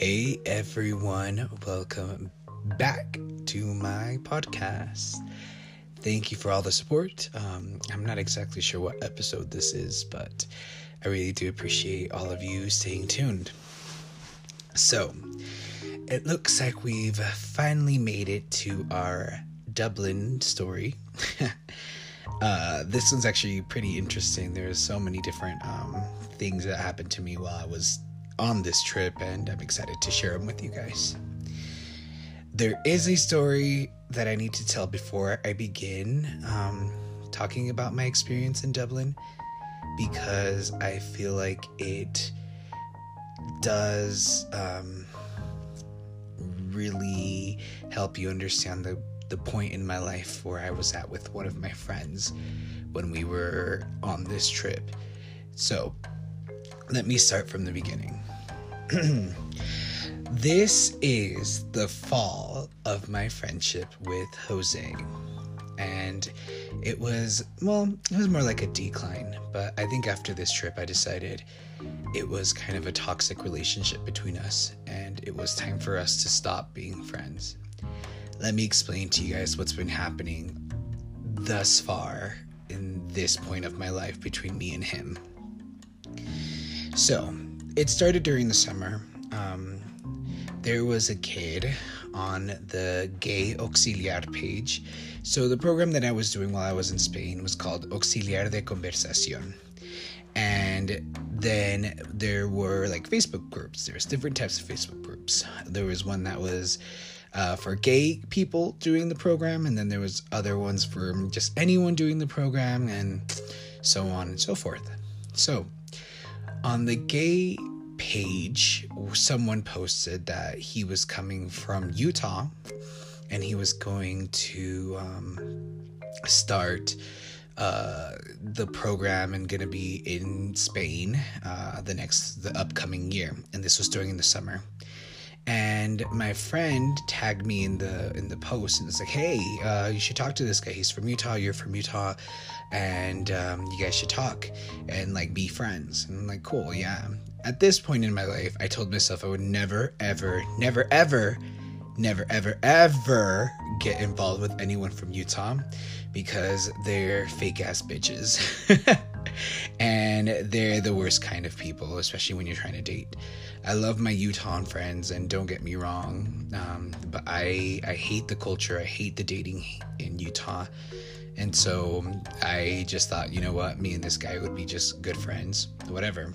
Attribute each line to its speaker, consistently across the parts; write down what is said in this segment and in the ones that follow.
Speaker 1: Hey everyone, welcome back to my podcast. Thank you for all the support. Um, I'm not exactly sure what episode this is, but I really do appreciate all of you staying tuned. So, it looks like we've finally made it to our Dublin story. uh, this one's actually pretty interesting. There's so many different um, things that happened to me while I was on this trip, and I'm excited to share them with you guys. There is a story that I need to tell before I begin um, talking about my experience in Dublin because I feel like it does um, really help you understand the, the point in my life where I was at with one of my friends when we were on this trip. So, let me start from the beginning. this is the fall of my friendship with Jose. And it was, well, it was more like a decline. But I think after this trip, I decided it was kind of a toxic relationship between us. And it was time for us to stop being friends. Let me explain to you guys what's been happening thus far in this point of my life between me and him. So, it started during the summer. Um, there was a kid on the Gay Auxiliar page. So, the program that I was doing while I was in Spain was called Auxiliar de Conversación. And then there were like Facebook groups. There's different types of Facebook groups. There was one that was uh, for gay people doing the program, and then there was other ones for just anyone doing the program, and so on and so forth. So, on the gay page, someone posted that he was coming from Utah and he was going to um, start uh, the program and going to be in Spain uh, the next, the upcoming year. And this was during the summer. And my friend tagged me in the in the post and it's like, "Hey, uh, you should talk to this guy. He's from Utah. You're from Utah and um, you guys should talk and like be friends. And I'm like, cool, yeah. At this point in my life, I told myself I would never, ever, never, ever, never, ever, ever get involved with anyone from Utah because they're fake ass bitches. and they're the worst kind of people, especially when you're trying to date. I love my Utah friends, and don't get me wrong, um, but I I hate the culture. I hate the dating in Utah. And so I just thought, you know what, me and this guy would be just good friends, whatever.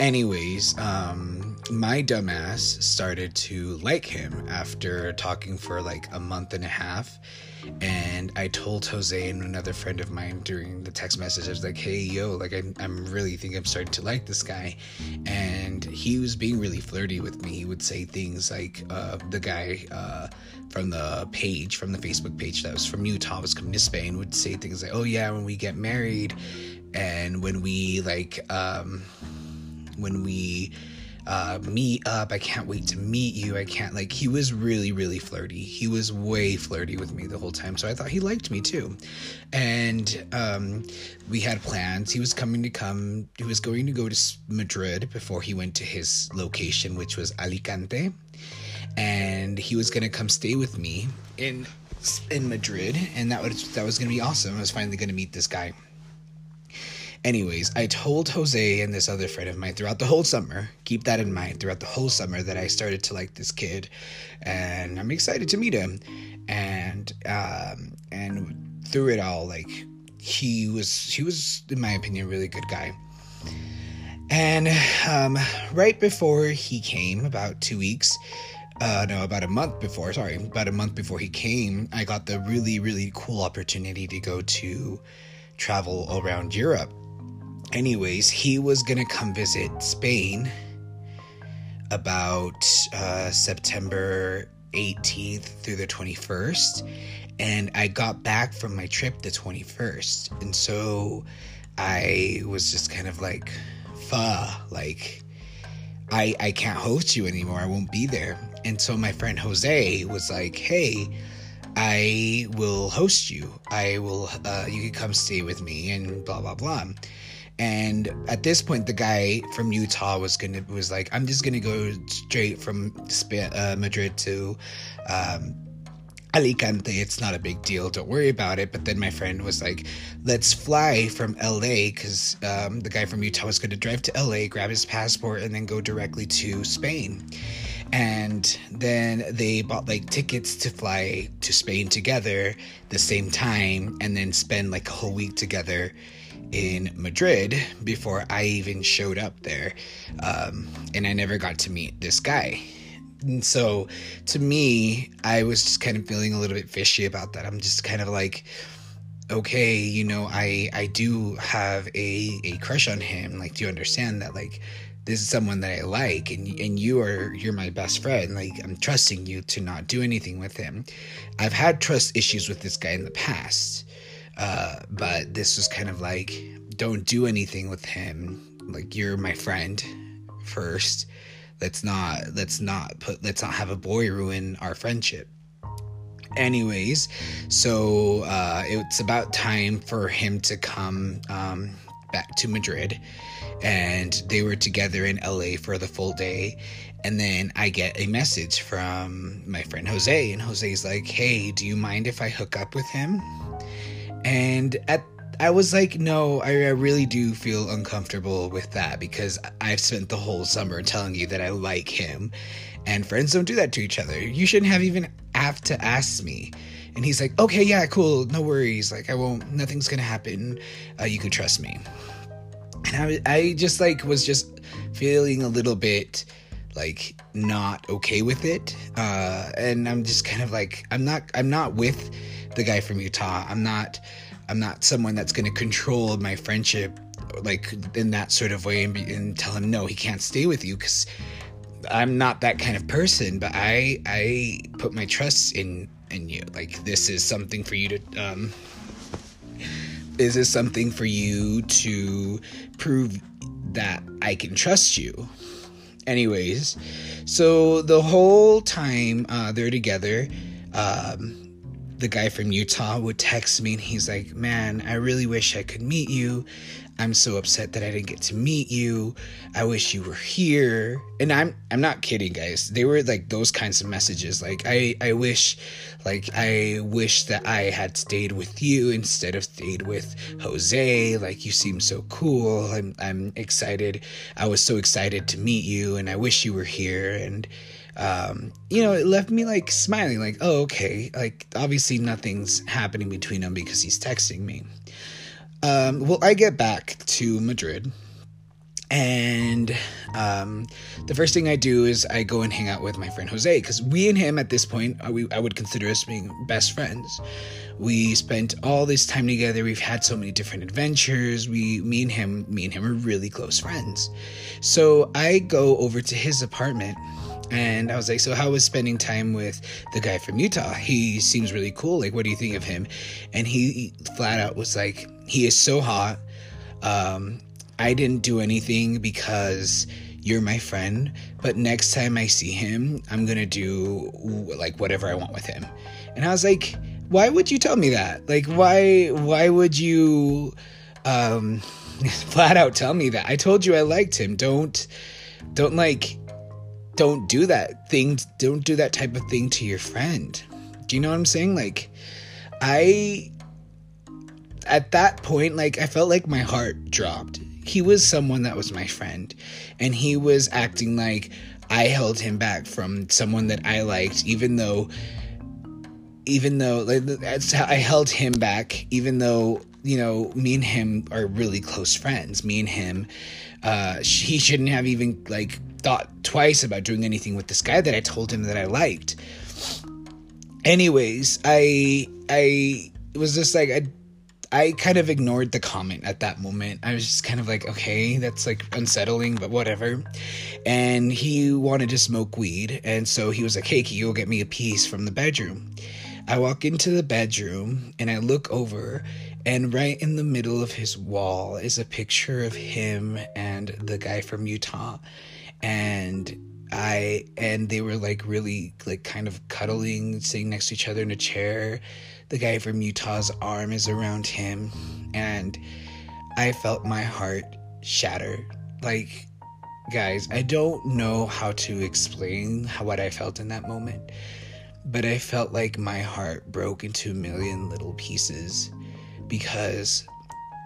Speaker 1: Anyways, um, my dumbass started to like him after talking for like a month and a half. And I told Jose and another friend of mine during the text message, I was like, hey, yo, like, I'm, I'm really think I'm starting to like this guy. And he was being really flirty with me. He would say things like, uh, the guy, uh, from the page, from the Facebook page that was from Utah, was coming to Spain, would say things like, "Oh yeah, when we get married, and when we like, um, when we uh, meet up, I can't wait to meet you. I can't like." He was really, really flirty. He was way flirty with me the whole time, so I thought he liked me too. And um, we had plans. He was coming to come. He was going to go to Madrid before he went to his location, which was Alicante and he was gonna come stay with me in in Madrid, and that was that was gonna be awesome. I was finally gonna meet this guy. Anyways, I told Jose and this other friend of mine throughout the whole summer, keep that in mind, throughout the whole summer that I started to like this kid and I'm excited to meet him. And um and through it all, like he was he was, in my opinion, a really good guy. And um right before he came, about two weeks, uh, no, about a month before, sorry, about a month before he came, I got the really, really cool opportunity to go to travel around Europe. Anyways, he was gonna come visit Spain about uh, September 18th through the 21st, and I got back from my trip the 21st, and so I was just kind of like, fuh, like, I, I can't host you anymore. I won't be there. And so my friend Jose was like, hey, I will host you. I will, uh, you can come stay with me and blah, blah, blah. And at this point, the guy from Utah was gonna was like, I'm just gonna go straight from uh, Madrid to um, Alicante. It's not a big deal. Don't worry about it. But then my friend was like, let's fly from LA because um, the guy from Utah was going to drive to LA, grab his passport, and then go directly to Spain. And then they bought like tickets to fly to Spain together the same time and then spend like a whole week together in Madrid before I even showed up there. Um, and I never got to meet this guy. And so to me, I was just kind of feeling a little bit fishy about that. I'm just kind of like, okay, you know, I I do have a a crush on him. Like, do you understand that? Like, this is someone that I like, and and you are you're my best friend. Like, I'm trusting you to not do anything with him. I've had trust issues with this guy in the past, uh, but this was kind of like, don't do anything with him. Like, you're my friend first. Let's not let's not put let's not have a boy ruin our friendship. Anyways so uh, it's about time for him to come um, back to madrid. And they were together in la for the full day. And then i get a message from my friend jose. And jose's like hey do you mind if i hook up with him and at I was like, no, I, I, really do feel uncomfortable with that because I've spent the whole summer telling you that I like him, and friends don't do that to each other. You shouldn't have even have to ask me. And he's like, okay, yeah, cool, no worries. Like, I won't, nothing's gonna happen. Uh, you can trust me. And I, I just like was just feeling a little bit like not okay with it. Uh, and I'm just kind of like, I'm not, I'm not with the guy from Utah. I'm not I'm not someone that's going to control my friendship like in that sort of way and, be, and tell him no, he can't stay with you because I'm not that kind of person. But I I put my trust in in you. Like this is something for you to um. Is this something for you to prove that I can trust you? Anyways, so the whole time uh, they're together, um, the guy from Utah would text me and he's like, Man, I really wish I could meet you. I'm so upset that I didn't get to meet you. I wish you were here. And I'm I'm not kidding, guys. They were like those kinds of messages. Like I I wish like I wish that I had stayed with you instead of stayed with Jose. Like you seem so cool. I'm I'm excited. I was so excited to meet you and I wish you were here and um, you know, it left me like smiling, like, oh, okay, like obviously nothing's happening between them because he's texting me. Um, well, I get back to Madrid, and um, the first thing I do is I go and hang out with my friend Jose because we and him at this point, uh, we, I would consider us being best friends. We spent all this time together. We've had so many different adventures. We, me and him, me and him are really close friends. So I go over to his apartment and I was like, so how was spending time with the guy from Utah? He seems really cool. Like, what do you think of him? And he flat out was like, he is so hot. Um, I didn't do anything because you're my friend, but next time I see him, I'm gonna do like whatever I want with him. And I was like, why would you tell me that? Like, why, why would you, um, flat out tell me that? I told you I liked him. Don't, don't like don't do that thing don't do that type of thing to your friend. Do you know what i'm saying? Like i at that point like i felt like my heart dropped. He was someone that was my friend and he was acting like i held him back from someone that i liked even though even though like, i held him back even though you know me and him are really close friends. Me and him uh he shouldn't have even like thought twice about doing anything with this guy that I told him that I liked. Anyways, I I was just like I I kind of ignored the comment at that moment. I was just kind of like, okay, that's like unsettling, but whatever. And he wanted to smoke weed, and so he was like, hey, can you go get me a piece from the bedroom? I walk into the bedroom and I look over, and right in the middle of his wall is a picture of him and the guy from Utah and I and they were like really like kind of cuddling, sitting next to each other in a chair. The guy from Utah's arm is around him, and I felt my heart shatter. Like, guys, I don't know how to explain how, what I felt in that moment, but I felt like my heart broke into a million little pieces because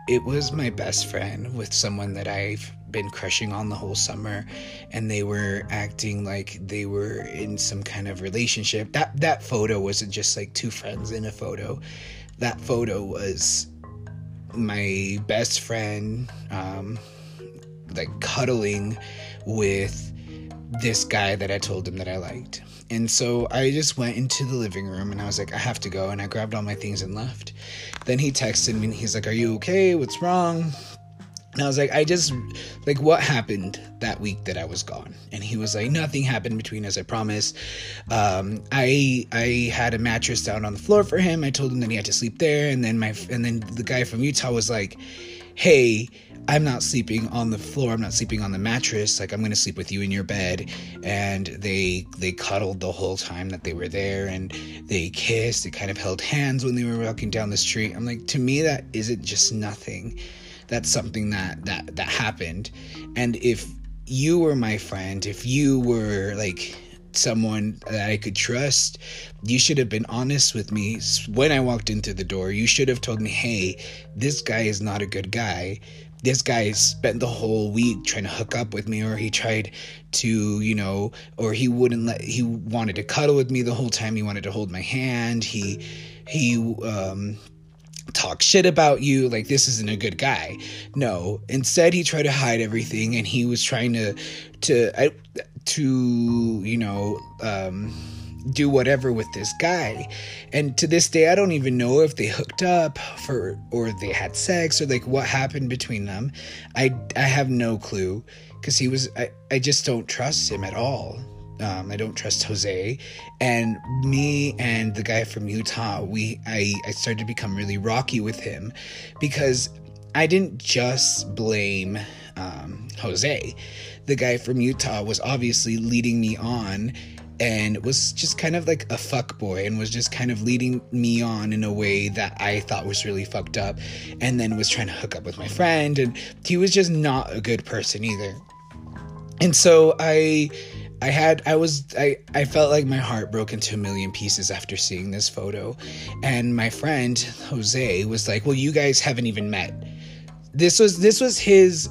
Speaker 1: it was my best friend with someone that I've been crushing on the whole summer and they were acting like they were in some kind of relationship. That that photo wasn't just like two friends in a photo. That photo was my best friend um like cuddling with this guy that I told him that I liked. And so I just went into the living room and I was like, I have to go. And I grabbed all my things and left. Then he texted me and he's like, Are you okay? What's wrong? And I was like, I just, like, what happened that week that I was gone? And he was like, nothing happened between us, I promise. Um, I I had a mattress down on the floor for him. I told him that he had to sleep there. And then my, and then the guy from Utah was like, hey, I'm not sleeping on the floor. I'm not sleeping on the mattress. Like I'm going to sleep with you in your bed. And they they cuddled the whole time that they were there and they kissed. They kind of held hands when they were walking down the street. I'm like to me that isn't just nothing. That's something that that that happened. And if you were my friend, if you were like someone that I could trust, you should have been honest with me when I walked into the door. You should have told me, hey, this guy is not a good guy. This guy spent the whole week trying to hook up with me, or he tried to, you know, or he wouldn't let, he wanted to cuddle with me the whole time. He wanted to hold my hand. He, he, um, talk shit about you like this isn't a good guy no instead he tried to hide everything and he was trying to to I, to you know um, do whatever with this guy. And to this day i don't even know if they hooked up for or they had sex or like what happened between them. I i have no clue because he was I, I just don't trust him at all. Um, I don't trust Jose, and me and the guy from Utah, we I, I started to become really rocky with him because I didn't just blame um, Jose. The guy from Utah was obviously leading me on and was just kind of like a fuck boy and was just kind of leading me on in a way that I thought was really fucked up and then was trying to hook up with my friend and he was just not a good person either. And so I I had I was I I felt like my heart broke into a million pieces after seeing this photo and my friend Jose was like, "Well, you guys haven't even met." This was this was his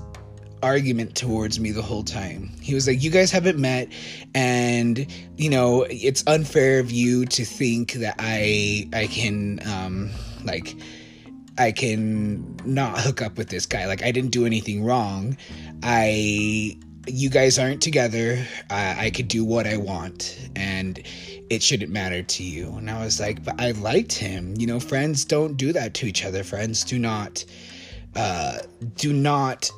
Speaker 1: argument towards me the whole time. He was like, You guys haven't met, and you know, it's unfair of you to think that I I can um like I can not hook up with this guy. Like I didn't do anything wrong. I you guys aren't together. I, I could do what I want and it shouldn't matter to you. And I was like, but I liked him. You know, friends don't do that to each other. Friends do not uh do not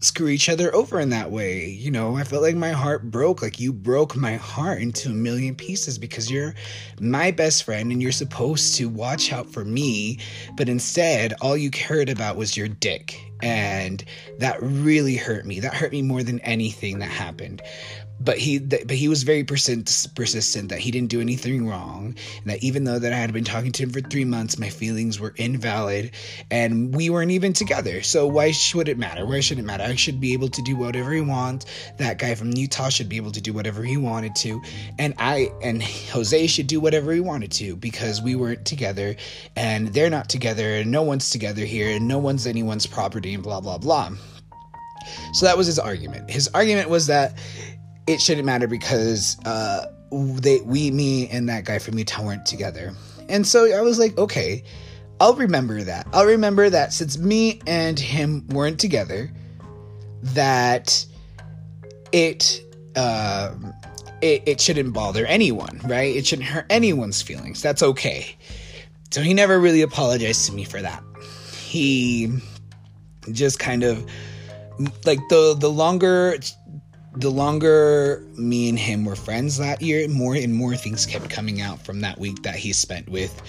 Speaker 1: screw each other over in that way. You know, I felt like my heart broke. Like you broke my heart into a million pieces because you're my best friend and you're supposed to watch out for me. But instead, all you cared about was your dick. And that really hurt me. That hurt me more than anything that happened but he but he was very persist, persistent that he didn't do anything wrong and that even though that I had been talking to him for 3 months my feelings were invalid and we weren't even together. So why should it matter? Why should it matter? I should be able to do whatever he wants that guy from Utah should be able to do whatever he wanted to and I and Jose should do whatever he wanted to because we weren't together and they're not together and no one's together here and no one's anyone's property and blah blah blah. So that was his argument. His argument was that it shouldn't matter because uh, they, we, me, and that guy from Utah weren't together. And so I was like, okay, I'll remember that. I'll remember that since me and him weren't together, that it, uh, it, it shouldn't bother anyone, right? It shouldn't hurt anyone's feelings. That's okay. So he never really apologized to me for that. He just kind of like the the longer the longer me and him were friends that year, more and more things kept coming out from that week that he spent with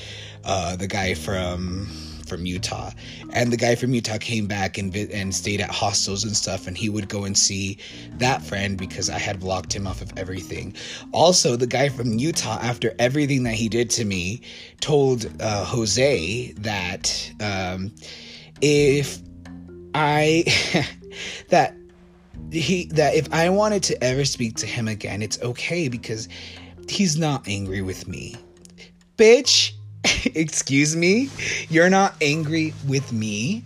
Speaker 1: uh, the guy from from Utah. And the guy from Utah came back and and stayed at hostels and stuff and he would go and see that friend because I had blocked him off of everything. Also, the guy from Utah after everything that he did to me told uh, Jose that um, if I that he that if I wanted to ever speak to him again, it's okay because he's not angry with me. Bitch, excuse me? You're not angry with me?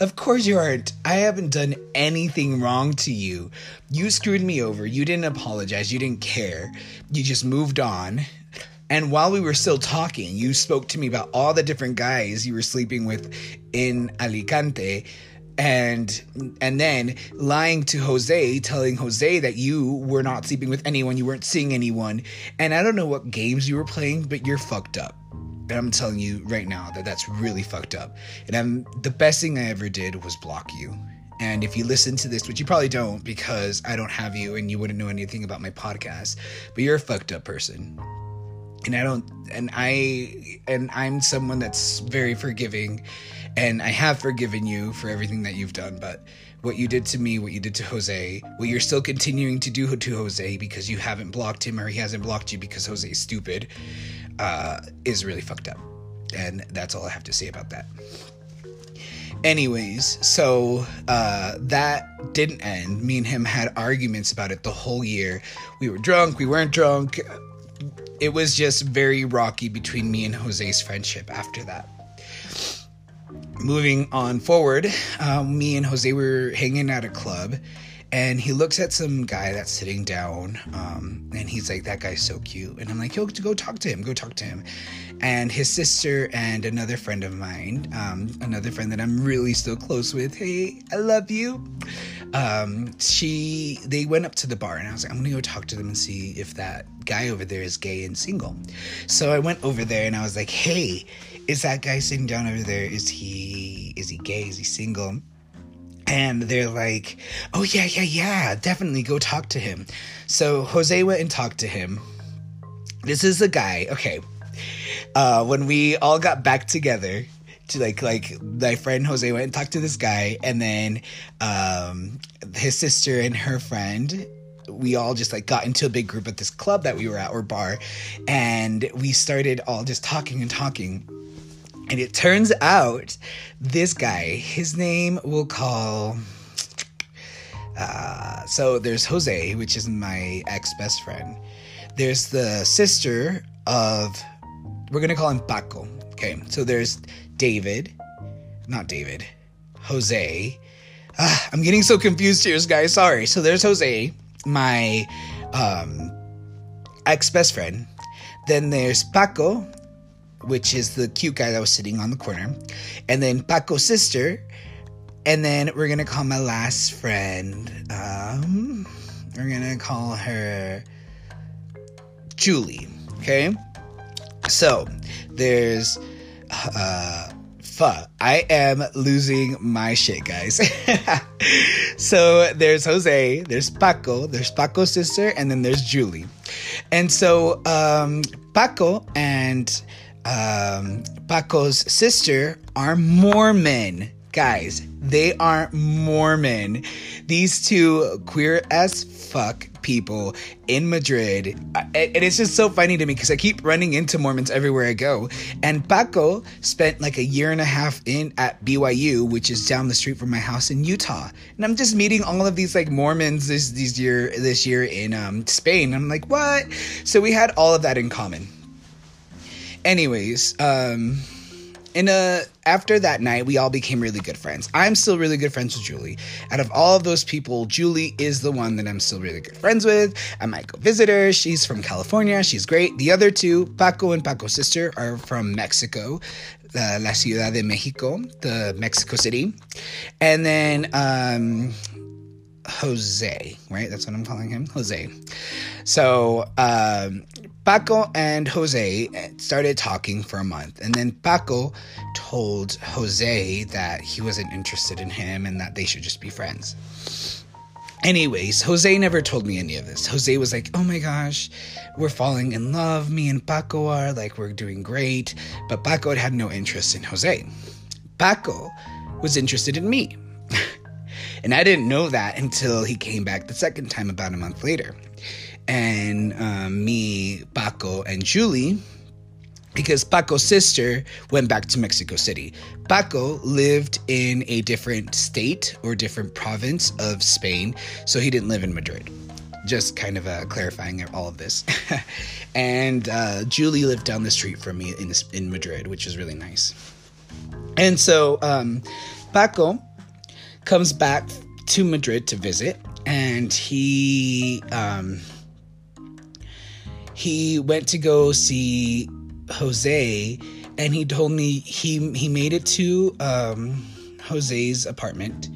Speaker 1: Of course you aren't. I haven't done anything wrong to you. You screwed me over. You didn't apologize. You didn't care. You just moved on. And while we were still talking, you spoke to me about all the different guys you were sleeping with in Alicante and and then lying to Jose, telling Jose that you were not sleeping with anyone, you weren't seeing anyone, and I don't know what games you were playing, but you're fucked up. And I'm telling you right now that that's really fucked up. And I'm the best thing I ever did was block you. And if you listen to this, which you probably don't because I don't have you and you wouldn't know anything about my podcast, but you're a fucked up person. And I don't and I and I'm someone that's very forgiving and I have forgiven you for everything that you've done, but what you did to me, what you did to Jose, what you're still continuing to do to Jose because you haven't blocked him or he hasn't blocked you because Jose is stupid, uh, is really fucked up. And that's all I have to say about that. Anyways, so uh, that didn't end. Me and him had arguments about it the whole year. We were drunk, we weren't drunk. It was just very rocky between me and Jose's friendship after that moving on forward, um, me and Jose were hanging at a club, and he looks at some guy that's sitting down, um, and he's like, "That guy's so cute," and I'm like, "Yo, go talk to him. Go talk to him." And his sister and another friend of mine, um, another friend that I'm really still close with. Hey, I love you. Um, she, they went up to the bar, and I was like, "I'm gonna go talk to them and see if that guy over there is gay and single." So I went over there, and I was like, "Hey." Is that guy sitting down over there is he is he gay? Is he single? And they're like oh yeah yeah yeah definitely go talk to him. So jose went and talked to him. This is the guy okay uh when we all got back together to like like my friend jose went and talked to this guy and then um his sister and her friend we all just like got into a big group at this club that we were at or bar and we started all just talking and talking and it turns out this guy, his name we'll call. Uh, so there's Jose, which is my ex best friend. There's the sister of, we're gonna call him Paco. Okay, so there's David, not David, Jose. Uh, I'm getting so confused here, guys. Sorry. So there's Jose, my um, ex best friend. Then there's Paco, which is the cute guy that was sitting on the corner, and then Paco's sister, and then we're gonna call my last friend. Um, we're gonna call her Julie. Okay, so there's uh fuck i am losing my shit guys so there's jose there's paco there's paco's sister and then there's julie and so um paco and um, Paco's sister are Mormon. Guys, they are Mormon. These two queer as fuck people in Madrid. And it's just so funny to me because I keep running into Mormons everywhere I go. And Paco spent like a year and a half in at BYU, which is down the street from my house in Utah. And I'm just meeting all of these like Mormons this this year this year in um, Spain. I'm like, what? So we had all of that in common. Anyways, um, in a after that night, we all became really good friends. I'm still really good friends with Julie. Out of all of those people, Julie is the one that I'm still really good friends with. I might go visit her. She's from California. She's great. The other two, Paco and Paco's sister, are from Mexico, uh, La Ciudad de Mexico, the Mexico City, and then um, Jose, right? That's what I'm calling him, Jose. So um, Paco and Jose started talking for a month, and then Paco told Jose that he wasn't interested in him and that they should just be friends. Anyways, Jose never told me any of this. Jose was like, oh my gosh, we're falling in love. Me and Paco are like, we're doing great. But Paco had, had no interest in Jose. Paco was interested in me. and I didn't know that until he came back the second time about a month later and um, me, Paco, and Julie because Paco's sister went back to Mexico City. Paco lived in a different state or different province of Spain, so he didn't live in Madrid. Just kind of uh, clarifying all of this. and uh, Julie lived down the street from me in, in Madrid, which is really nice. And so um, Paco comes back to Madrid to visit, and he um, he went to go see Jose, and he told me he he made it to um, Jose's apartment,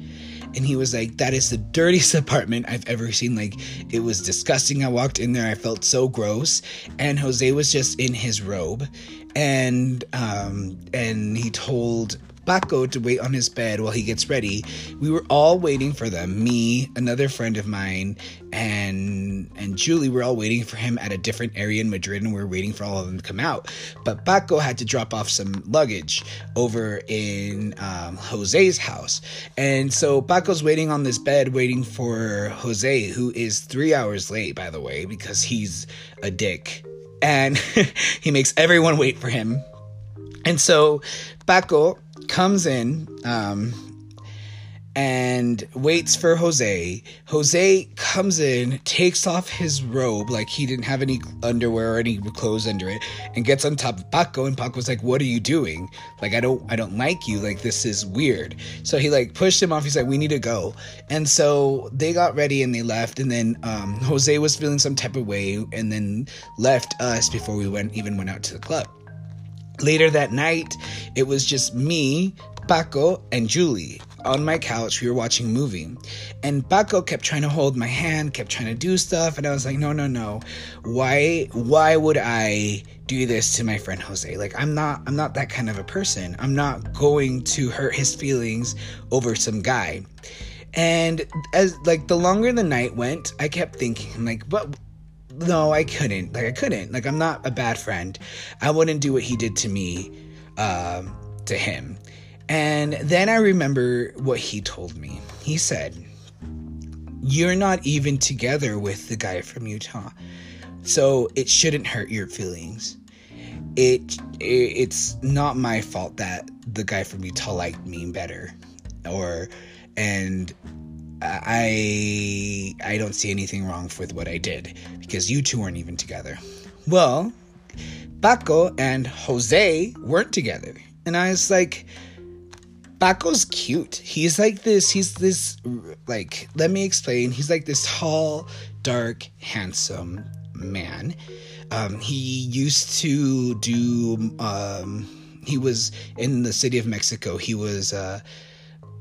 Speaker 1: and he was like, "That is the dirtiest apartment I've ever seen. Like, it was disgusting. I walked in there, I felt so gross." And Jose was just in his robe, and um, and he told Paco to wait on his bed while he gets ready. We were all waiting for them. Me, another friend of mine, and and Julie were all waiting for him at a different area in Madrid, and we were waiting for all of them to come out. But Paco had to drop off some luggage over in um, Jose's house, and so Paco's waiting on this bed, waiting for Jose, who is three hours late, by the way, because he's a dick, and he makes everyone wait for him. And so Paco comes in um, and waits for Jose. Jose comes in, takes off his robe like he didn't have any underwear or any clothes under it, and gets on top of Paco. And Paco's like, "What are you doing? Like, I don't, I don't like you. Like, this is weird." So he like pushed him off. He's like, "We need to go." And so they got ready and they left. And then um, Jose was feeling some type of way, and then left us before we went even went out to the club. Later that night, it was just me, Paco, and Julie on my couch. We were watching a movie. And Paco kept trying to hold my hand, kept trying to do stuff, and I was like, "No, no, no. Why why would I do this to my friend Jose? Like I'm not I'm not that kind of a person. I'm not going to hurt his feelings over some guy." And as like the longer the night went, I kept thinking like, "But no, I couldn't. Like I couldn't. Like I'm not a bad friend. I wouldn't do what he did to me um, to him. And then I remember what he told me. He said, "You're not even together with the guy from Utah, so it shouldn't hurt your feelings. It, it it's not my fault that the guy from Utah liked me better, or and." I I don't see anything wrong with what I did because you two weren't even together. Well, Paco and Jose weren't together. And I was like, Paco's cute. He's like this, he's this, like, let me explain. He's like this tall, dark, handsome man. Um, he used to do, um, he was in the city of Mexico. He was, uh,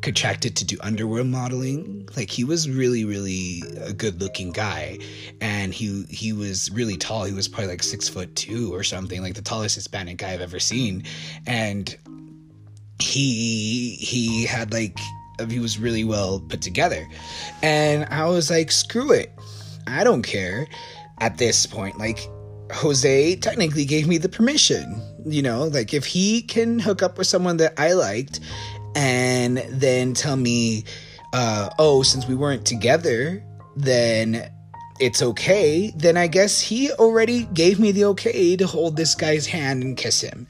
Speaker 1: contracted to do underwear modeling. Like he was really, really a good looking guy. And he he was really tall. He was probably like six foot two or something, like the tallest Hispanic guy I've ever seen. And he he had like he was really well put together. And I was like, screw it. I don't care at this point. Like Jose technically gave me the permission. You know, like if he can hook up with someone that I liked and then tell me, uh, oh, since we weren't together, then it's okay, then I guess he already gave me the okay to hold this guy's hand and kiss him.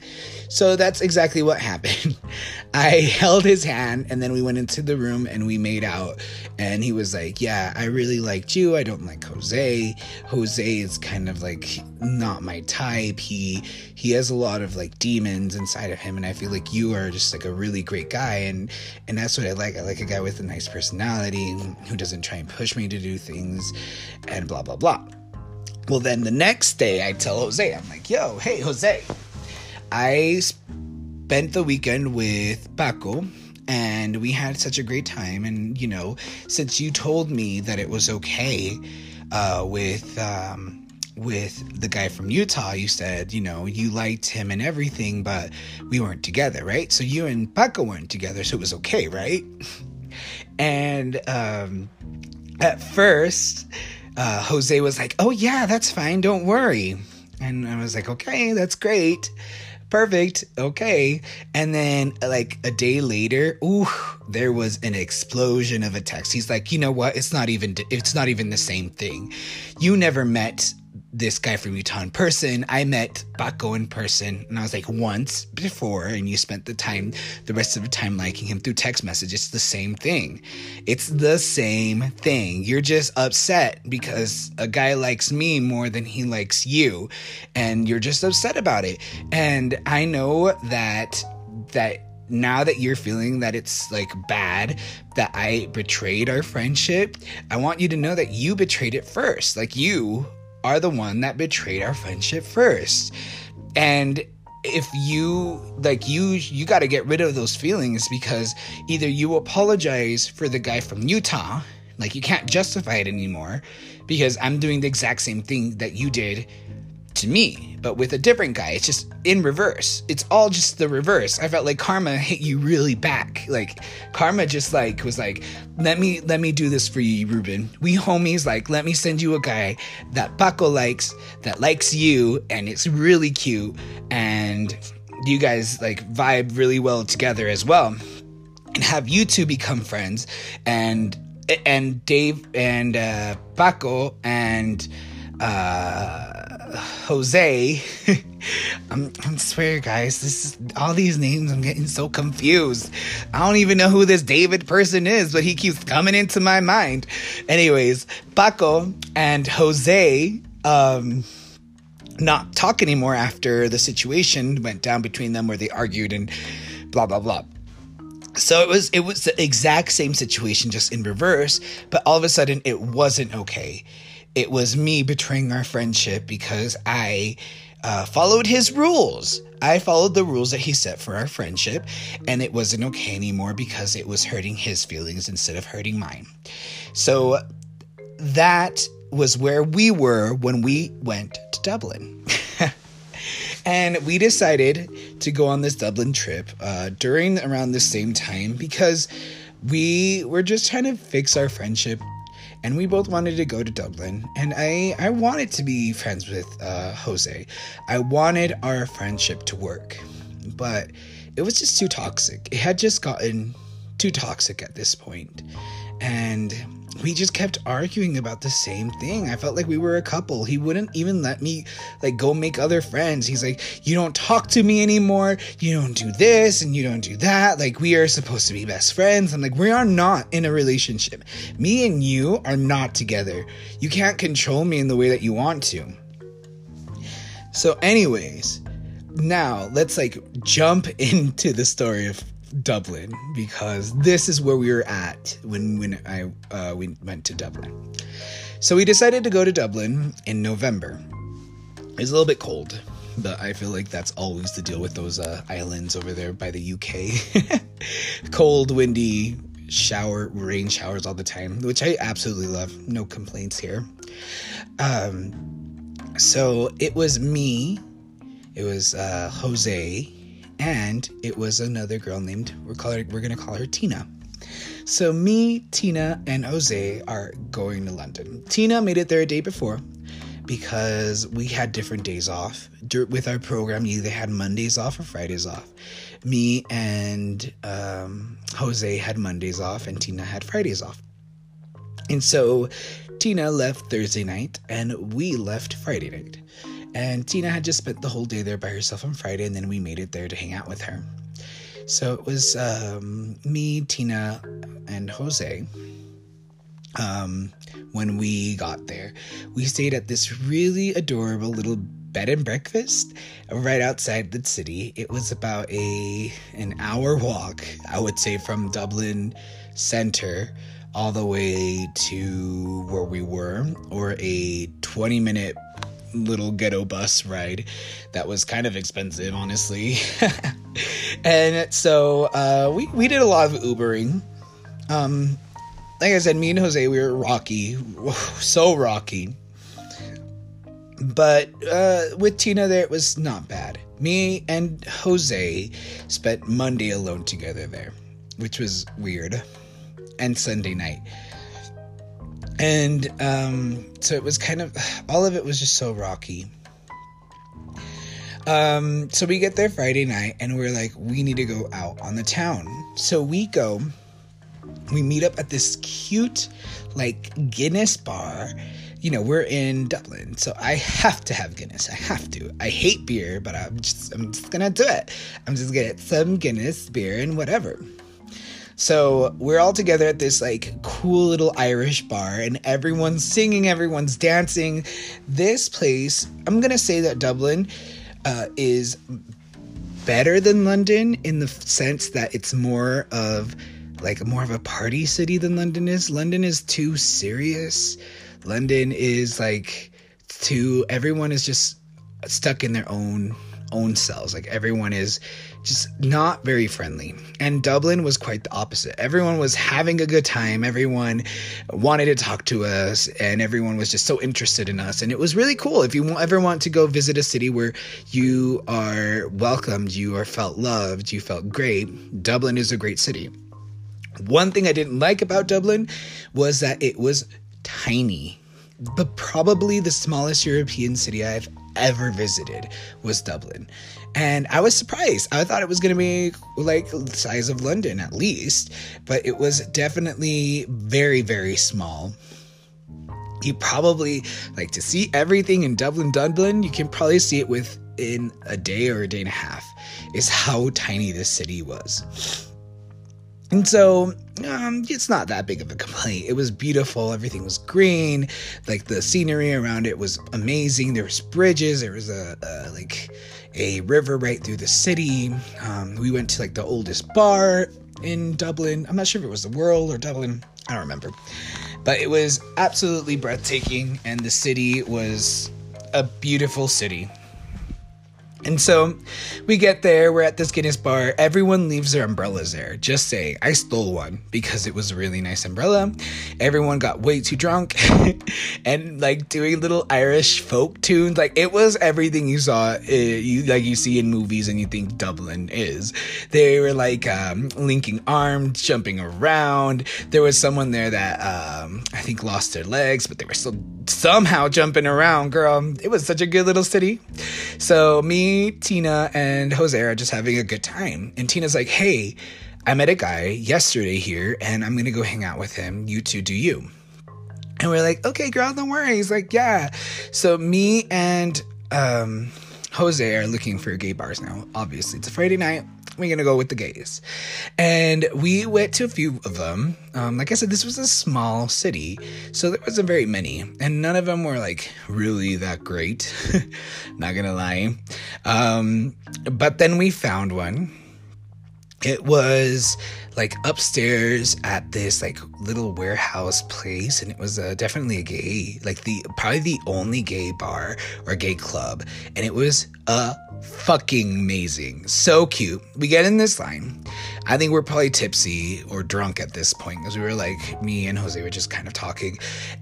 Speaker 1: So that's exactly what happened. I held his hand and then we went into the room and we made out. And he was like, Yeah, I really liked you. I don't like Jose. Jose is kind of like not my type. He he has a lot of like demons inside of him and I feel like you are just like a really great guy and and that's what I like. I like a guy with a nice personality who doesn't try and push me to do things and blah blah blah. Well then the next day I tell Jose, I'm like, yo, hey Jose, I spent the weekend with Paco and we had such a great time. And, you know, since you told me that it was okay uh, with. Um, with the guy from Utah, you said, you know, you liked him and everything, but we weren't together, right? So you and Paco weren't together, so it was okay, right? And um, at first, uh, Jose was like, oh, yeah, that's fine, don't worry. And I was like, okay, that's great perfect. Okay. And then like a day later ooh there was an explosion of a text. He's like you know what? It's not even it's not even the same thing. You never met this guy from Utah in person. I met Paco in person, and I was like once before, and you spent the time, the rest of the time liking him through text message. It's the same thing. It's the same thing. You're just upset because a guy likes me more than he likes you, and you're just upset about it. And I know that that now that you're feeling that it's like bad that I betrayed our friendship, I want you to know that you betrayed it first. Like you are the one that betrayed our friendship first. And if you like you you got to get rid of those feelings because either you apologize for the guy from Utah, like you can't justify it anymore because I'm doing the exact same thing that you did to me, but with a different guy. It's just in reverse. It's all just the reverse. I felt like karma hit you really back. Like karma just like was like, let me let me do this for you, Ruben. We homies like, let me send you a guy that Paco likes, that likes you, and it's really cute, and you guys like vibe really well together as well. And have you two become friends and and Dave and uh Paco and uh Jose. I'm, I swear, guys, this is all these names. I'm getting so confused. I don't even know who this David person is, but he keeps coming into my mind. Anyways, Paco and Jose, um, not talk anymore after the situation went down between them where they argued and blah blah blah. So it was it was the exact same situation just in reverse, but all of a sudden it wasn't okay it was me betraying our friendship because I uh, followed his rules. I followed the rules that he set for our friendship, and it wasn't okay anymore because it was hurting his feelings instead of hurting mine. So that was where we were when we went to Dublin. and we decided to go on this Dublin trip uh, during around the same time because we were just trying to fix our friendship and we both wanted to go to Dublin. And I, I wanted to be friends with uh, Jose. I wanted our friendship to work, but it was just too toxic. It had just gotten too toxic at this point, and we just kept arguing about the same thing. I felt like we were a couple. He wouldn't even let me like go make other friends. He's like, "You don't talk to me anymore. You don't do this and you don't do that. Like we are supposed to be best friends." I'm like, "We are not in a relationship. Me and you are not together. You can't control me in the way that you want to." So anyways, now let's like jump into the story of Dublin because this is where we were at when when I uh, we went to Dublin. So we decided to go to Dublin in November. It's a little bit cold, but I feel like that's always the deal with those uh, islands over there by the UK. cold, windy, shower, rain showers all the time, which I absolutely love. No complaints here. Um, so it was me. It was uh, Jose and it was another girl named we're calling we're gonna call her Tina. So me, Tina, and Jose are going to London. Tina made it there a day before because we had different days off with our program. You either had Mondays off or Fridays off. Me and um, Jose had Mondays off, and Tina had Fridays off. And so Tina left Thursday night, and we left Friday night. And Tina had just spent the whole day there by herself on Friday, and then we made it there to hang out with her. So it was um, me, Tina, and Jose. Um, when we got there, we stayed at this really adorable little bed and breakfast right outside the city. It was about a an hour walk, I would say, from Dublin center all the way to where we were, or a 20 minute little ghetto bus ride that was kind of expensive, honestly. and so uh, we we did a lot of Ubering. Um, like I said, me and Jose we were rocky, so rocky. But uh, with Tina there, it was not bad. Me and Jose spent Monday alone together there, which was weird, and Sunday night and um, so it was kind of all of it was just so rocky. Um, so we get there Friday night, and we're like, we need to go out on the town. So we go, we meet up at this cute, like Guinness bar you know, we're in Dublin, so I have to have Guinness. I have to. I hate beer, but I'm just I'm just gonna do it. I'm just gonna get some Guinness beer and whatever. So we're all together at this like cool little Irish bar, and everyone's singing, everyone's dancing. This place, I'm gonna say that Dublin uh, is better than London in the sense that it's more of like more of a party city than London is. London is too serious. London is like too everyone is just stuck in their own own cells. Like everyone is just not very friendly. And Dublin was quite the opposite. Everyone was having a good time. Everyone wanted to talk to us, and everyone was just so interested in us. And it was really cool. If you ever want to go visit a city where you are welcomed, you are felt loved, you felt great, Dublin is a great city. One thing I didn't like about Dublin was that it was tiny, but probably the smallest European city I've ever visited was Dublin. And I was surprised. I thought it was going to be like the size of London at least, but it was definitely very, very small. You probably like to see everything in Dublin, Dublin. You can probably see it within a day or a day and a half, is how tiny this city was. And so um, it's not that big of a complaint. It was beautiful. Everything was green. Like the scenery around it was amazing. There was bridges. There was a, a like a river right through the city. Um, we went to like the oldest bar in Dublin. I'm not sure if it was the World or Dublin. I don't remember. But it was absolutely breathtaking, and the city was a beautiful city. And so we get there, we're at this Guinness bar. Everyone leaves their umbrellas there. Just say, I stole one because it was a really nice umbrella. Everyone got way too drunk and like doing little Irish folk tunes. Like it was everything you saw, uh, you like you see in movies and you think Dublin is. They were like um, linking arms, jumping around. There was someone there that um, I think lost their legs, but they were still somehow jumping around. Girl, it was such a good little city. So me Tina, and Jose are just having a good time. And Tina's like, hey, I met a guy yesterday here and I'm gonna go hang out with him. You two do you. And we're like, okay, girl, don't worry. He's like, yeah. So me and um, Jose are looking for gay bars now. Obviously, it's a Friday night we're gonna go with the gays. And we went to a few of them. Um, like I said, this was a small city, so there wasn't very many, and none of them were like really that great. Not gonna lie. Um, but then we found one. It was like upstairs at this like little warehouse place and it was uh, definitely a gay like the probably the only gay bar or gay club and it was a fucking amazing. So cute. We get in this line. I think we're probably tipsy or drunk at this point because we were like me and jose were just kind of talking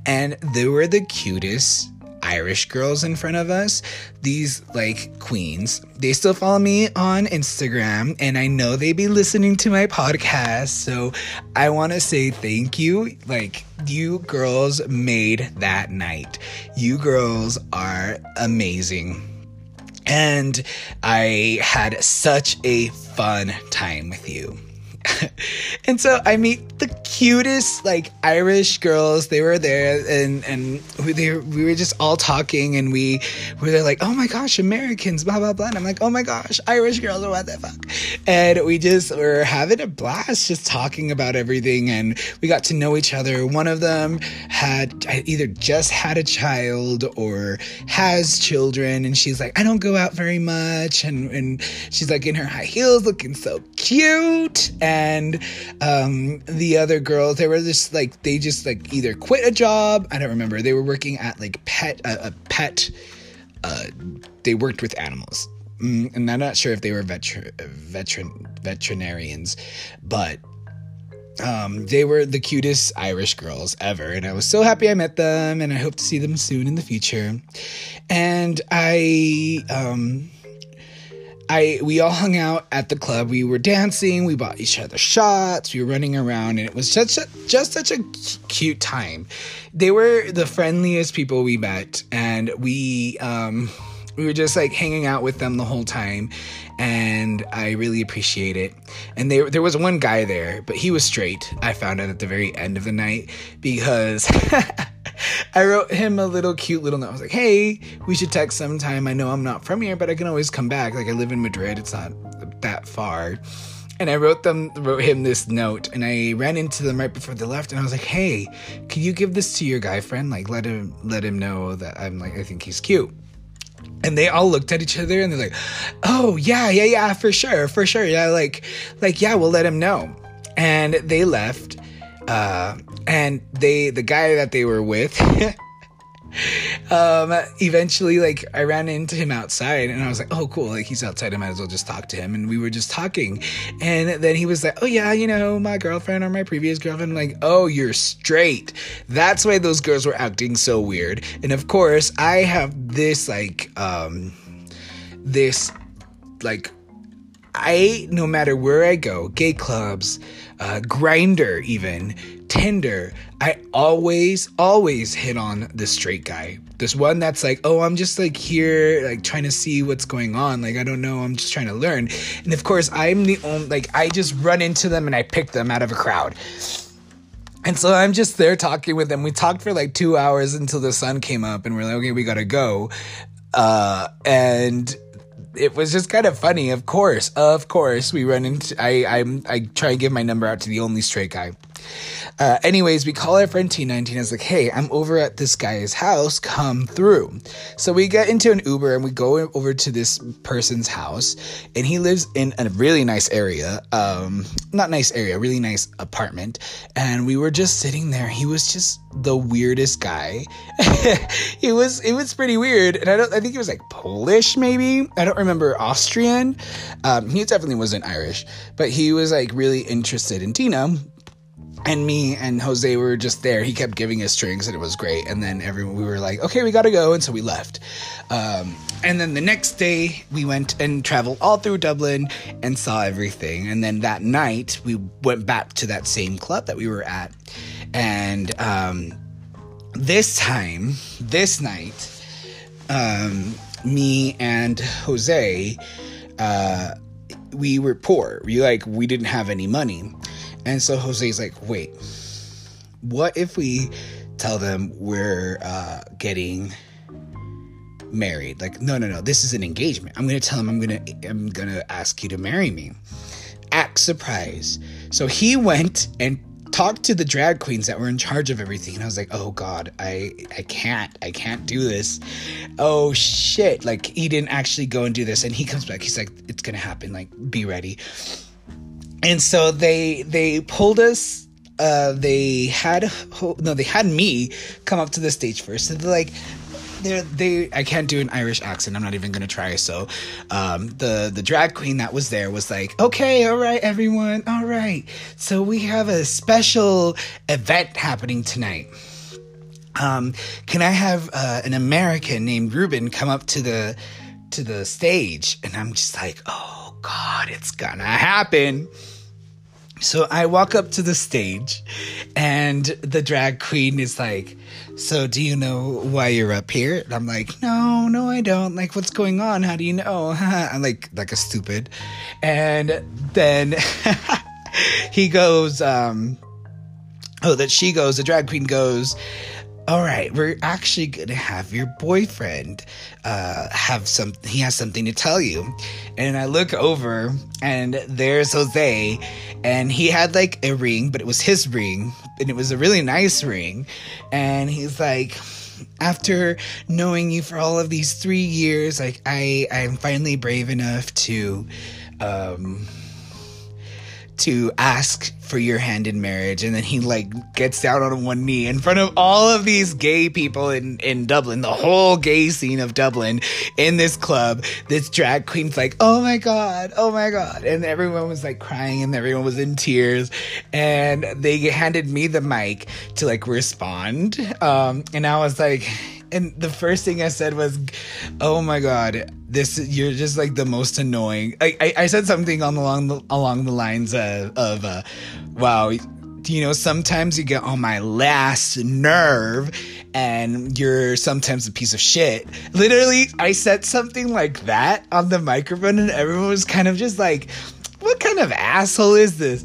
Speaker 1: and they were the cutest Irish girls in front of us, these like queens, they still follow me on Instagram and I know they be listening to my podcast. So I want to say thank you. Like, you girls made that night. You girls are amazing. And I had such a fun time with you. and so I meet the cutest like Irish girls. They were there, and and we they, we were just all talking, and we we were like, oh my gosh, Americans, blah blah blah. And I'm like, oh my gosh, Irish girls, what the fuck? And we just were having a blast, just talking about everything, and we got to know each other. One of them had either just had a child or has children, and she's like, I don't go out very much, and and she's like in her high heels, looking so cute. And and um, the other girls they were just like they just like either quit a job i don't remember they were working at like pet uh, a pet uh, they worked with animals mm, and i'm not sure if they were veteran veteran veterinarians but um, they were the cutest Irish girls ever, and I was so happy I met them, and I hope to see them soon in the future. And I, um, I we all hung out at the club. We were dancing. We bought each other shots. We were running around, and it was just a, just such a cute time. They were the friendliest people we met, and we um, we were just like hanging out with them the whole time, and I really appreciate it. And there there was one guy there, but he was straight. I found out at the very end of the night because I wrote him a little cute little note. I was like, hey, we should text sometime. I know I'm not from here, but I can always come back. Like I live in Madrid. It's not that far. And I wrote them wrote him this note and I ran into them right before they left and I was like, Hey, can you give this to your guy friend? Like let him let him know that I'm like I think he's cute. And they all looked at each other and they're like, Oh yeah, yeah, yeah, for sure, for sure. Yeah, like like yeah, we'll let him know. And they left. Uh and they the guy that they were with um eventually like i ran into him outside and i was like oh cool like he's outside i might as well just talk to him. And we were just talking. And then he was like oh yeah you know my girlfriend or my previous girlfriend I'm like oh you're straight. That's why those girls were acting so weird. And of course i have this like um this like I, no matter where I go, gay clubs, uh, Grindr, even Tinder, I always, always hit on the straight guy. This one that's like, oh, I'm just like here, like trying to see what's going on. Like, I don't know, I'm just trying to learn. And of course, I'm the only, like, I just run into them and I pick them out of a crowd. And so I'm just there talking with them. We talked for like two hours until the sun came up, and we're like, okay, we gotta go. Uh, and it was just kind of funny. Of course, of course, we run into. I I'm, I try and give my number out to the only straight guy. Uh, anyways, we call our friend T19. and Tina's like, "Hey, I'm over at this guy's house. Come through." So we get into an Uber and we go over to this person's house, and he lives in a really nice area. Um, not nice area, really nice apartment. And we were just sitting there. He was just the weirdest guy. he was it was pretty weird, and I don't. I think he was like Polish, maybe. I don't remember Austrian. Um, he definitely wasn't Irish, but he was like really interested in Tina and me and Jose were just there. He kept giving us drinks and it was great. And then everyone, we were like, okay, we gotta go. And so we left. Um, and then the next day, we went and traveled all through Dublin and saw everything. And then that night, we went back to that same club that we were at. And um, this time, this night, um, me and Jose, uh, we were poor. We like we didn't have any money. And so Jose's like, wait, what if we tell them we're uh, getting married? Like, no, no, no, this is an engagement. I'm gonna tell them I'm gonna I'm gonna ask you to marry me. Act surprise. So he went and talked to the drag queens that were in charge of everything and I was like, "Oh god, I I can't. I can't do this." Oh shit. Like he didn't actually go and do this and he comes back. He's like, "It's going to happen. Like be ready." And so they they pulled us uh they had no they had me come up to the stage first and they're like they're, they I can't do an Irish accent. I'm not even gonna try. So, um, the the drag queen that was there was like, okay, all right, everyone, all right. So we have a special event happening tonight. Um, can I have uh, an American named Ruben come up to the to the stage? And I'm just like, oh God, it's gonna happen. So I walk up to the stage, and the drag queen is like, So, do you know why you're up here? And I'm like, No, no, I don't. Like, what's going on? How do you know? I'm like, like a stupid. And then he goes, um, Oh, that she goes, the drag queen goes, all right, we're actually going to have your boyfriend uh, have some, he has something to tell you. And I look over and there's Jose and he had like a ring, but it was his ring and it was a really nice ring. And he's like, after knowing you for all of these three years, like I, I'm finally brave enough to, um, to ask for your hand in marriage and then he like gets down on one knee in front of all of these gay people in in Dublin the whole gay scene of Dublin in this club this drag queen's like oh my god oh my god and everyone was like crying and everyone was in tears and they handed me the mic to like respond um and I was like and the first thing I said was, "Oh my god, this you're just like the most annoying." I I, I said something on along the along the lines of, of uh, "Wow." You know, sometimes you get on my last nerve and you're sometimes a piece of shit. Literally, I said something like that on the microphone, and everyone was kind of just like, what kind of asshole is this?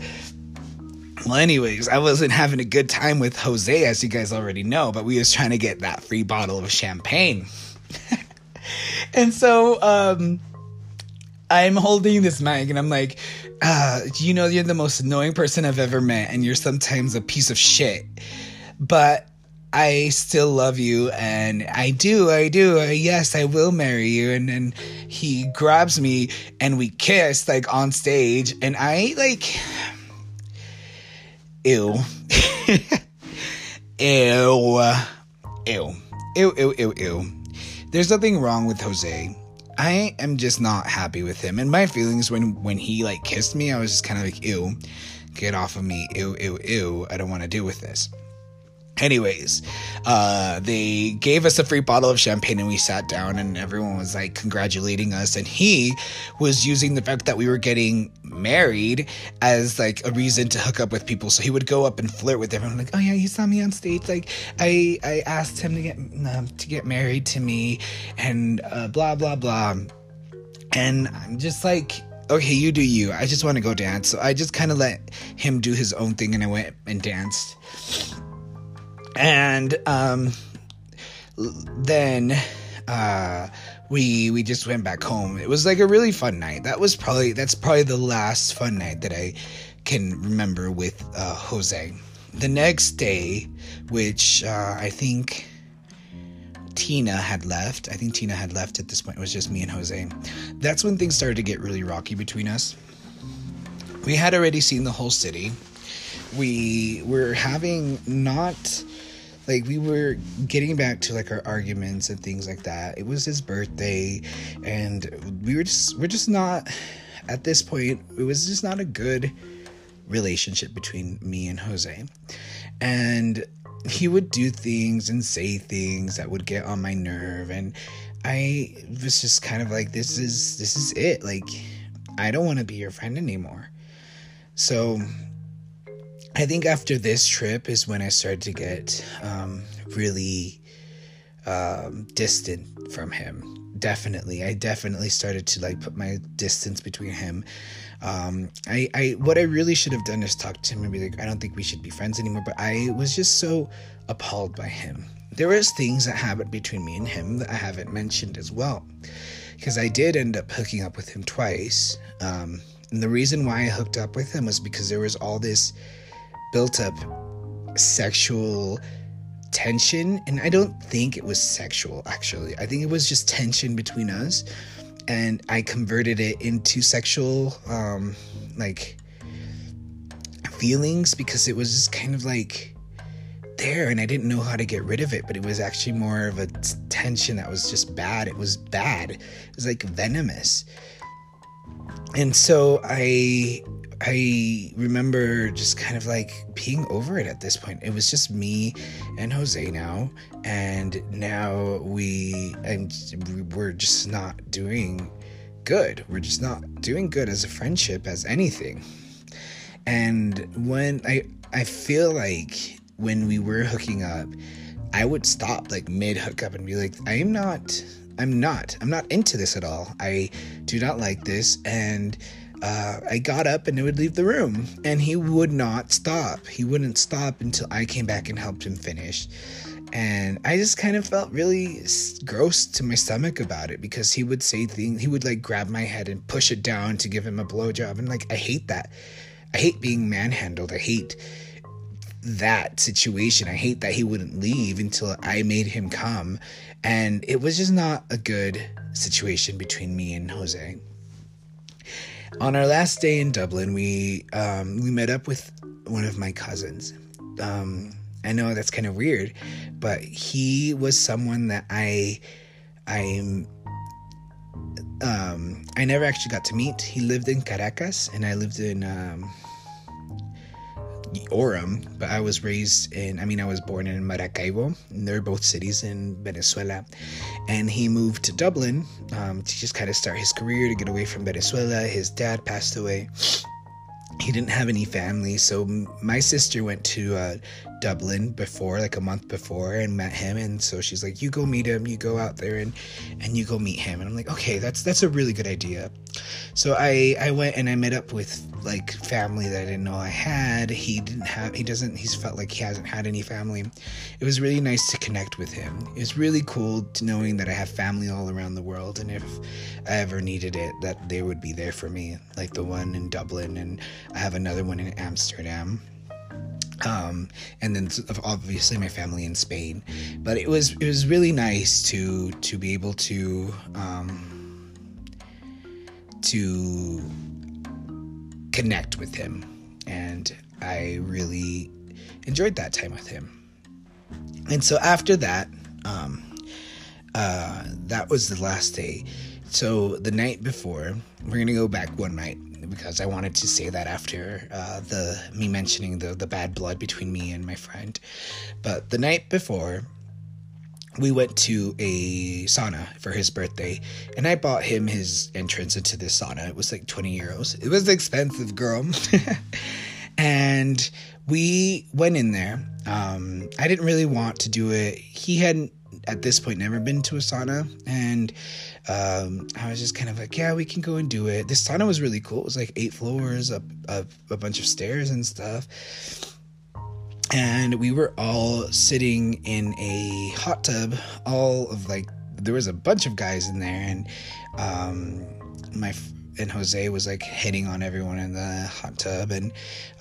Speaker 1: Well, anyways, I wasn't having a good time with Jose, as you guys already know, but we was trying to get that free bottle of champagne. and so, um, I'm holding this mic and I'm like, uh, you know, you're the most annoying person I've ever met, and you're sometimes a piece of shit. But I still love you, and I do, I do. Uh, yes, I will marry you. And then he grabs me, and we kiss like on stage, and I like, ew, ew, ew, ew, ew, ew, ew. There's nothing wrong with Jose. I am just not happy with him. And my feelings when when he like kissed me, I was just kind of like, ew, get off of me, ew, ew, ew. I don't want to deal with this. Anyways, uh, they gave us a free bottle of champagne and we sat down and everyone was like congratulating us. And he was using the fact that we were getting married as like a reason to hook up with people. So he would go up and flirt with everyone, like, "Oh yeah, you saw me on stage. Like, I I asked him to get um, to get married to me, and uh, blah blah blah." And I'm just like, okay, you do you. I just want to go dance. So I just kind of let him do his own thing and I went and danced and um, then uh, we we just went back home. It was like a really fun night. That was probably that's probably the last fun night that I can remember with uh, Jose. The next day, which uh, I think Tina had left. I think Tina had left at this point. It was just me and Jose. That's when things started to get really rocky between us. We had already seen the whole city. We were having not like we were getting back to like our arguments and things like that. It was his birthday and we were just we're just not at this point it was just not a good relationship between me and jose. And he would do things and say things that would get on my nerve and i was just kind of like this is this is it. Like i don't want to be your friend anymore. So I think after this trip is when I started to get um, really um, distant from him. Definitely, I definitely started to like put my distance between him. Um, I, I, what I really should have done is talk to him and be like, I don't think we should be friends anymore. But I was just so appalled by him. There was things that happened between me and him that I haven't mentioned as well, because I did end up hooking up with him twice. Um, and the reason why I hooked up with him was because there was all this built up sexual tension and i don't think it was sexual actually. I think it was just tension between us and i converted it into sexual um like feelings because it was just kind of like there and i didn't know how to get rid of it but it was actually more of a tension that was just bad. It was bad. It was like venomous. And so i I remember just kind of like being over it at this point. It was just me and Jose now, and now we and we're just not doing good. We're just not doing good as a friendship as anything. And when I I feel like when we were hooking up, I would stop like mid hookup and be like, I am not I'm not. I'm not into this at all. I do not like this and uh, I got up and I would leave the room, and he would not stop. He wouldn't stop until I came back and helped him finish. And I just kind of felt really gross to my stomach about it because he would say things, he would like grab my head and push it down to give him a blowjob. And like, I hate that. I hate being manhandled. I hate that situation. I hate that he wouldn't leave until I made him come. And it was just not a good situation between me and Jose on our last day in Dublin, we um, we met up with one of my cousins. Um, I know that's kind of weird, but he was someone that I I um, I never actually got to meet. He lived in Caracas, and I lived in um, Orem, but I was raised in, I mean, I was born in Maracaibo. and they're both cities in Venezuela. And he moved to Dublin um, to just kind of start his career, to get away from Venezuela. His dad passed away. He didn't have any family. So my sister went to uh, Dublin before, like a month before, and met him. And so she's like, "You go meet him. You go out there and and you go meet him." And I'm like, "Okay, that's that's a really good idea." So I I went and I met up with like family that I didn't know I had. He didn't have he doesn't he's felt like he hasn't had any family. It was really nice to connect with him. It was really cool to knowing that I have family all around the world and if I ever needed it that they would be there for me. Like the one in Dublin and I have another one in Amsterdam. Um, and then obviously my family in Spain. But it was it was really nice to to be able to um, to connect with him. And I really enjoyed that time with him. And so after that, um, uh, that was the last day. So the night before, we're gonna go back one night because I wanted to say that after uh, the me mentioning the the bad blood between me and my friend. But the night before, we went to a sauna for his birthday and I bought him his entrance into this sauna. It was like 20 euros. It was expensive, girl. and we went in there. Um, I didn't really want to do it. He hadn't, at this point, never been to a sauna. And um, I was just kind of like, yeah, we can go and do it. This sauna was really cool. It was like eight floors, up, up a bunch of stairs and stuff and we were all sitting in a hot tub all of like there was a bunch of guys in there and um my and Jose was like hitting on everyone in the hot tub. And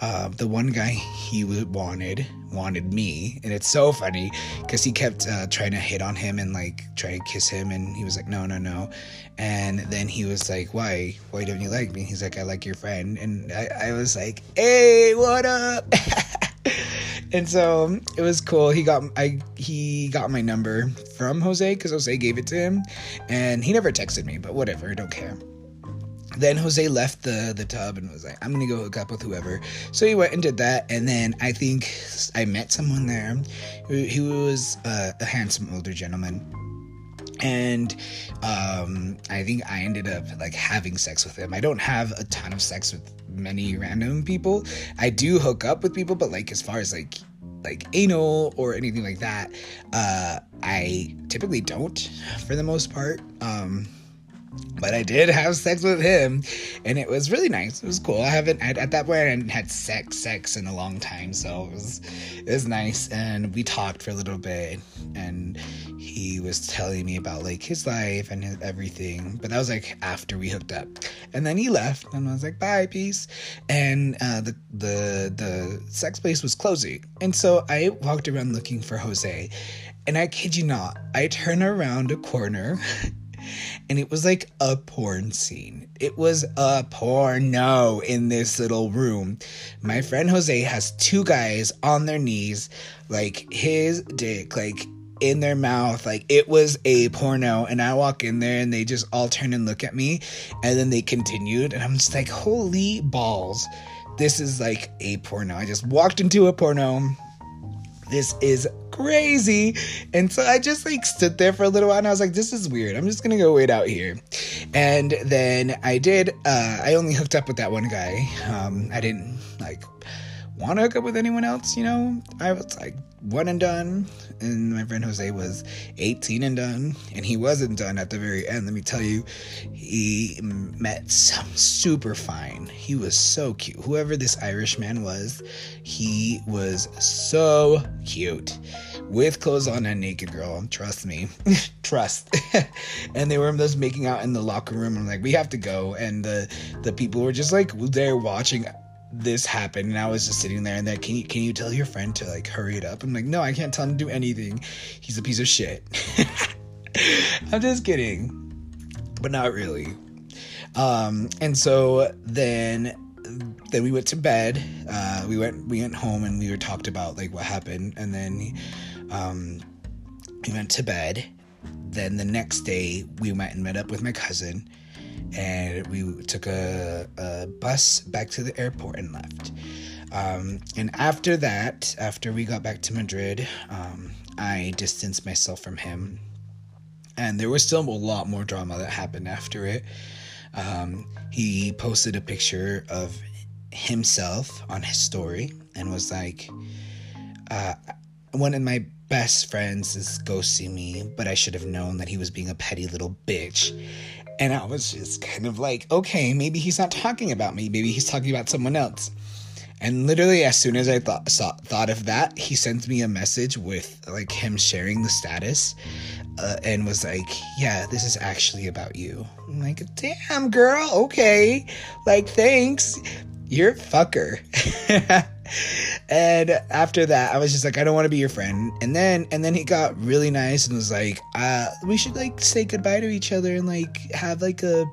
Speaker 1: uh, the one guy he wanted wanted me. And it's so funny because he kept uh, trying to hit on him and like try to kiss him. And he was like no no no. And then he was like why? Why don't you like me? He's like I like your friend. And I, I was like hey what up and so it was cool. He got I he got my number from Jose because Jose gave it to him, and he never texted me. But whatever, I don't care. Then Jose left the the tub and was like, "I'm gonna go hook up with whoever." So he went and did that, and then I think I met someone there. He was uh, a handsome older gentleman and um, I think I ended up like having sex with him. I don't have a ton of sex with many random people. I do hook up with people, but like as far as like like anal or anything like that, uh, I typically don't for the most part. Um, but I did have sex with him, and it was really nice. It was cool. I haven't at that point I hadn't had sex sex in a long time, so it was it was nice. And we talked for a little bit, and he was telling me about like his life and his, everything. But that was like after we hooked up, and then he left, and I was like, "Bye, peace." And uh, the the the sex place was closing, and so I walked around looking for Jose. And I kid you not, I turn around a corner and it was like a porn scene. It was a porno in this little room. My friend Jose has two guys on their knees, like his dick, like in their mouth. Like it was a porno. And I walk in there and they just all turn and look at me. And then they continued. And I'm just like, holy balls. This is like a porno. I just walked into a porno. This is crazy. And so I just like stood there for a little while and I was like, this is weird. I'm just gonna go wait out here. And then I did, uh, I only hooked up with that one guy. Um, I didn't like want to hook up with anyone else, you know. I was like one and done, and my friend Jose was 18 and done, and he wasn't done at the very end. Let me tell you, he met some super fine. He was so cute. Whoever this Irish man was, he was so cute. With clothes on and naked girl, trust me, trust. and they were just making out in the locker room. I'm like, we have to go, and the the people were just like there watching this happened and I was just sitting there and then can you can you tell your friend to like hurry it up? I'm like, no, I can't tell him to do anything. He's a piece of shit. I'm just kidding. But not really. Um and so then then we went to bed. Uh we went we went home and we were talked about like what happened and then um we went to bed. Then the next day we went and met up with my cousin and we took a, a bus back to the airport and left. Um, and after that, after we got back to Madrid, um, I distanced myself from him. And there was still a lot more drama that happened after it. Um, he posted a picture of himself on his story and was like, uh, one of my best friends is ghosting me, but I should have known that he was being a petty little bitch And I was just kind of like, okay, maybe he's not talking about me. Maybe he's talking about someone else. And literally, as soon as I thought saw, thought of that, he sent me a message with like him sharing the status, uh, and was like, "Yeah, this is actually about you." I'm like, "Damn, girl, okay, like thanks, you're a fucker." and after that, I was just like, "I don't want to be your friend." And then, and then he got really nice and was like, uh, "We should like say goodbye to each other and like have like a."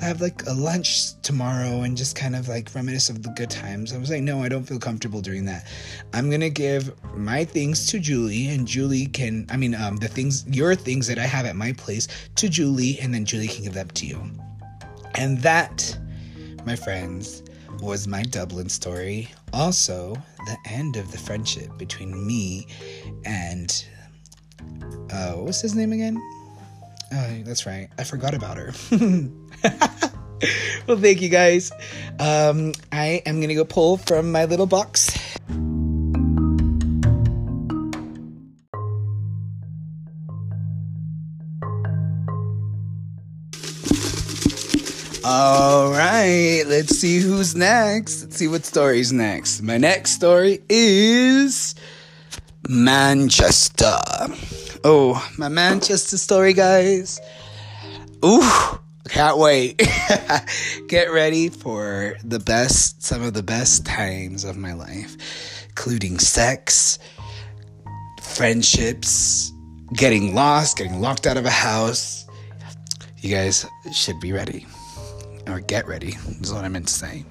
Speaker 1: have like a lunch tomorrow and just kind of like reminisce of the good times. I was like, no, I don't feel comfortable doing that. I'm gonna give my things to Julie, and Julie can, I mean, um, the things, your things that I have at my place to Julie, and then Julie can give them to you. And that, my friends, was my Dublin story. Also, the end of the friendship between me and, uh, what was his name again? Oh, that's right. I forgot about her. well, thank you guys. Um, I am gonna go pull from my little box. All right, let's see who's next. Let's see what story's next. My next story is Manchester. Oh, my Manchester story, guys. Ooh, can't wait. Get ready for the best, some of the best times of my life, including sex, friendships, getting lost, getting locked out of a house. You guys should be ready. Or get ready, is what I meant to say.